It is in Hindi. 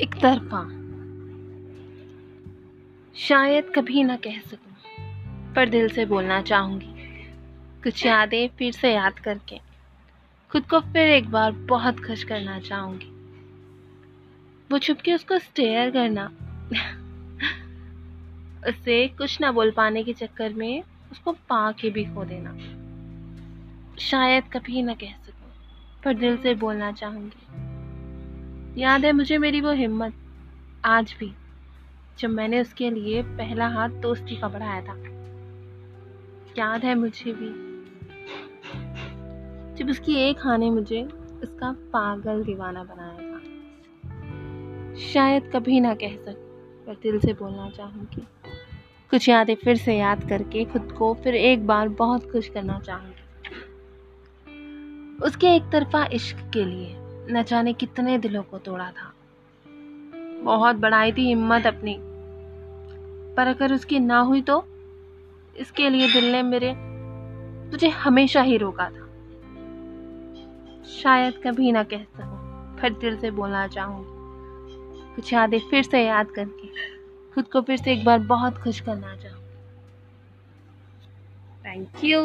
एक तरफा। शायद कभी ना कह सकूँ, पर दिल से बोलना चाहूँगी। कुछ यादें फिर से याद करके, खुद को फिर एक बार बहुत खुश करना चाहूँगी। वो छुप के उसको स्टेयर करना, उससे कुछ ना बोल पाने के चक्कर में उसको पा के भी खो देना। शायद कभी ना कह सकूँ, पर दिल से बोलना चाहूँगी। याद है मुझे मेरी वो हिम्मत, आज भी, जब मैंने उसके लिए पहला हाथ दोस्ती का बढ़ाया था। याद है मुझे भी, जब उसकी एक हाँ ने मुझे उसका पागल दीवाना बनाया था। शायद कभी ना कह सक पर दिल से बोलना चाहूँगी। कुछ यादें फिर से याद करके खुद को फिर एक बार बहुत खुश करना चाहूँगी। उसके एक तरफा इश्क के लिए न जाने कितने दिलों को तोड़ा था। बहुत बढ़ाई थी हिम्मत अपनी। पर अगर उसकी ना हुई तो? इसके लिए दिल ने मेरे, तुझे हमेशा ही रोका था। शायद कभी ना कह सकूँ, फिर दिल से बोलना चाहूँगी कुछ यादें फिर से याद करके, खुद को फिर से एक बार बहुत खुश करना चाहूँगी थैंक यू